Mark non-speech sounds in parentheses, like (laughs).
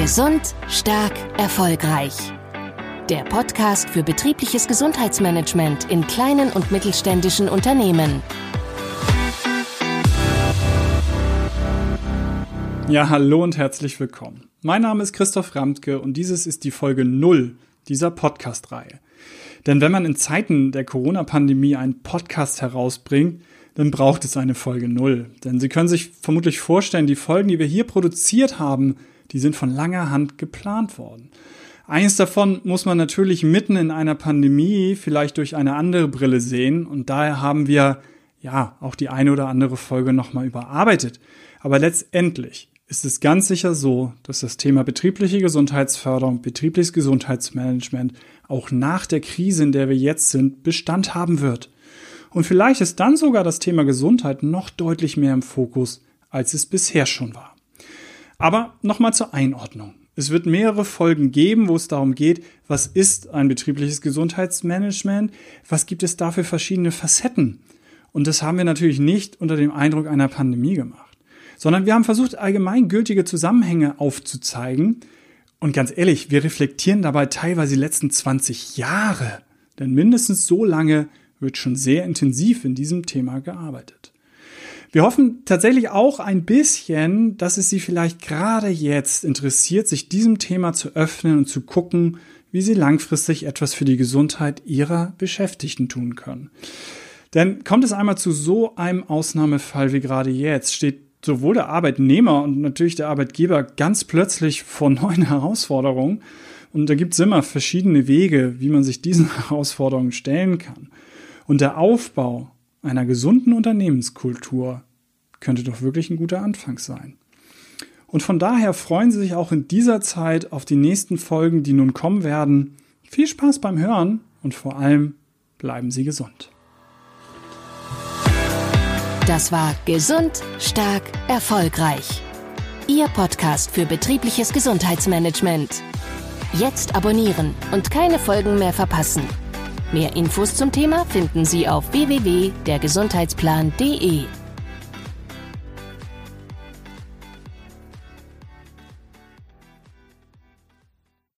Gesund, stark, erfolgreich. Der Podcast für betriebliches Gesundheitsmanagement in kleinen und mittelständischen Unternehmen. Ja, hallo und herzlich willkommen. Mein Name ist Christoph Ramtke und dieses ist die Folge 0 dieser Podcast-Reihe. Denn wenn man in Zeiten der Corona-Pandemie einen Podcast herausbringt, dann braucht es eine Folge 0. Denn Sie können sich vermutlich vorstellen, die Folgen, die wir hier produziert haben, die sind von langer Hand geplant worden. Eines davon muss man natürlich mitten in einer Pandemie vielleicht durch eine andere Brille sehen und daher haben wir ja auch die eine oder andere Folge nochmal überarbeitet. Aber letztendlich ist es ganz sicher so, dass das Thema betriebliche Gesundheitsförderung, betriebliches Gesundheitsmanagement auch nach der Krise, in der wir jetzt sind, Bestand haben wird. Und vielleicht ist dann sogar das Thema Gesundheit noch deutlich mehr im Fokus, als es bisher schon war. Aber nochmal zur Einordnung. Es wird mehrere Folgen geben, wo es darum geht, was ist ein betriebliches Gesundheitsmanagement, was gibt es da für verschiedene Facetten. Und das haben wir natürlich nicht unter dem Eindruck einer Pandemie gemacht, sondern wir haben versucht, allgemeingültige Zusammenhänge aufzuzeigen. Und ganz ehrlich, wir reflektieren dabei teilweise die letzten 20 Jahre, denn mindestens so lange wird schon sehr intensiv in diesem Thema gearbeitet. Wir hoffen tatsächlich auch ein bisschen, dass es Sie vielleicht gerade jetzt interessiert, sich diesem Thema zu öffnen und zu gucken, wie Sie langfristig etwas für die Gesundheit Ihrer Beschäftigten tun können. Denn kommt es einmal zu so einem Ausnahmefall wie gerade jetzt, steht sowohl der Arbeitnehmer und natürlich der Arbeitgeber ganz plötzlich vor (laughs) neuen Herausforderungen. Und da gibt es immer verschiedene Wege, wie man sich diesen (laughs) Herausforderungen stellen kann. Und der Aufbau einer gesunden Unternehmenskultur könnte doch wirklich ein guter Anfang sein. Und von daher freuen Sie sich auch in dieser Zeit auf die nächsten Folgen, die nun kommen werden. Viel Spaß beim Hören und vor allem bleiben Sie gesund. Das war Gesund, stark, erfolgreich. Ihr Podcast für betriebliches Gesundheitsmanagement. Jetzt abonnieren und keine Folgen mehr verpassen. Mehr Infos zum Thema finden Sie auf www.dergesundheitsplan.de.